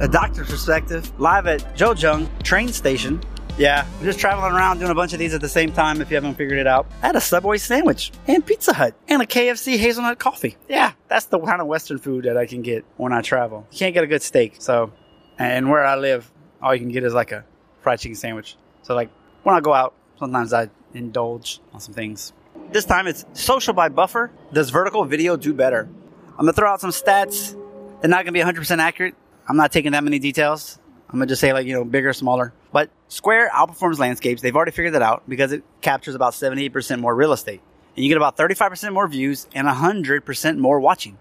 a doctor's perspective, live at ZhuZhou train station. Yeah, I'm just traveling around doing a bunch of these at the same time if you haven't figured it out. I had a Subway sandwich and Pizza Hut and a KFC hazelnut coffee. Yeah, that's the kind of Western food that I can get when I travel. You can't get a good steak, so, and where I live, all you can get is like a fried chicken sandwich. So, like, when I go out, sometimes I indulge on some things. This time it's social by buffer. Does vertical video do better? I'm gonna throw out some stats. They're not gonna be 100% accurate. I'm not taking that many details. I'm gonna just say like you know bigger, smaller. But Square outperforms landscapes. They've already figured that out because it captures about 78% more real estate, and you get about 35% more views and 100% more watching.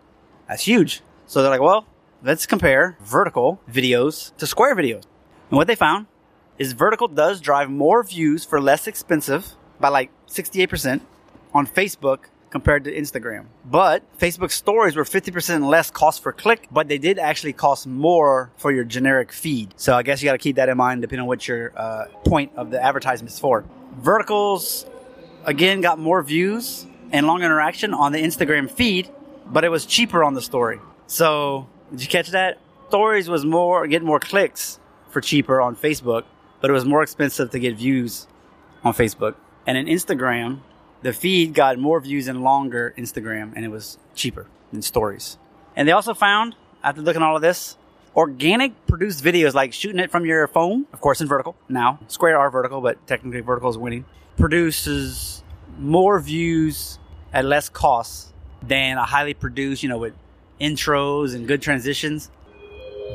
That's huge. So they're like, well, let's compare vertical videos to Square videos. And what they found is vertical does drive more views for less expensive by like 68% on Facebook compared to Instagram. But Facebook stories were 50% less cost per click, but they did actually cost more for your generic feed. So I guess you got to keep that in mind depending on what your uh, point of the advertisement is for. Verticals, again, got more views and long interaction on the Instagram feed, but it was cheaper on the story. So did you catch that? Stories was more, getting more clicks for cheaper on Facebook, but it was more expensive to get views on Facebook. And in Instagram, the feed got more views and longer Instagram, and it was cheaper than stories. And they also found, after looking at all of this, organic produced videos like shooting it from your phone, of course in vertical now, Square are vertical, but technically vertical is winning, produces more views at less cost than a highly produced, you know, with intros and good transitions.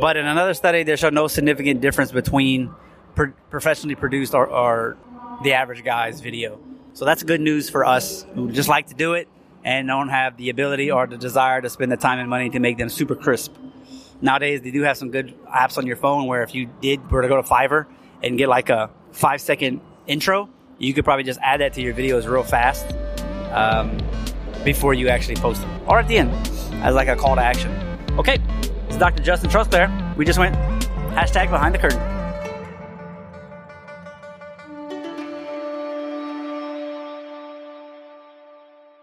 But in another study, they showed no significant difference between pro- professionally produced or, or the average guy's video. So that's good news for us who just like to do it and don't have the ability or the desire to spend the time and money to make them super crisp. Nowadays, they do have some good apps on your phone where if you did were to go to Fiverr and get like a five second intro, you could probably just add that to your videos real fast um, before you actually post them or at the end as like a call to action. Okay, it's Dr. Justin Trust there. We just went hashtag behind the curtain.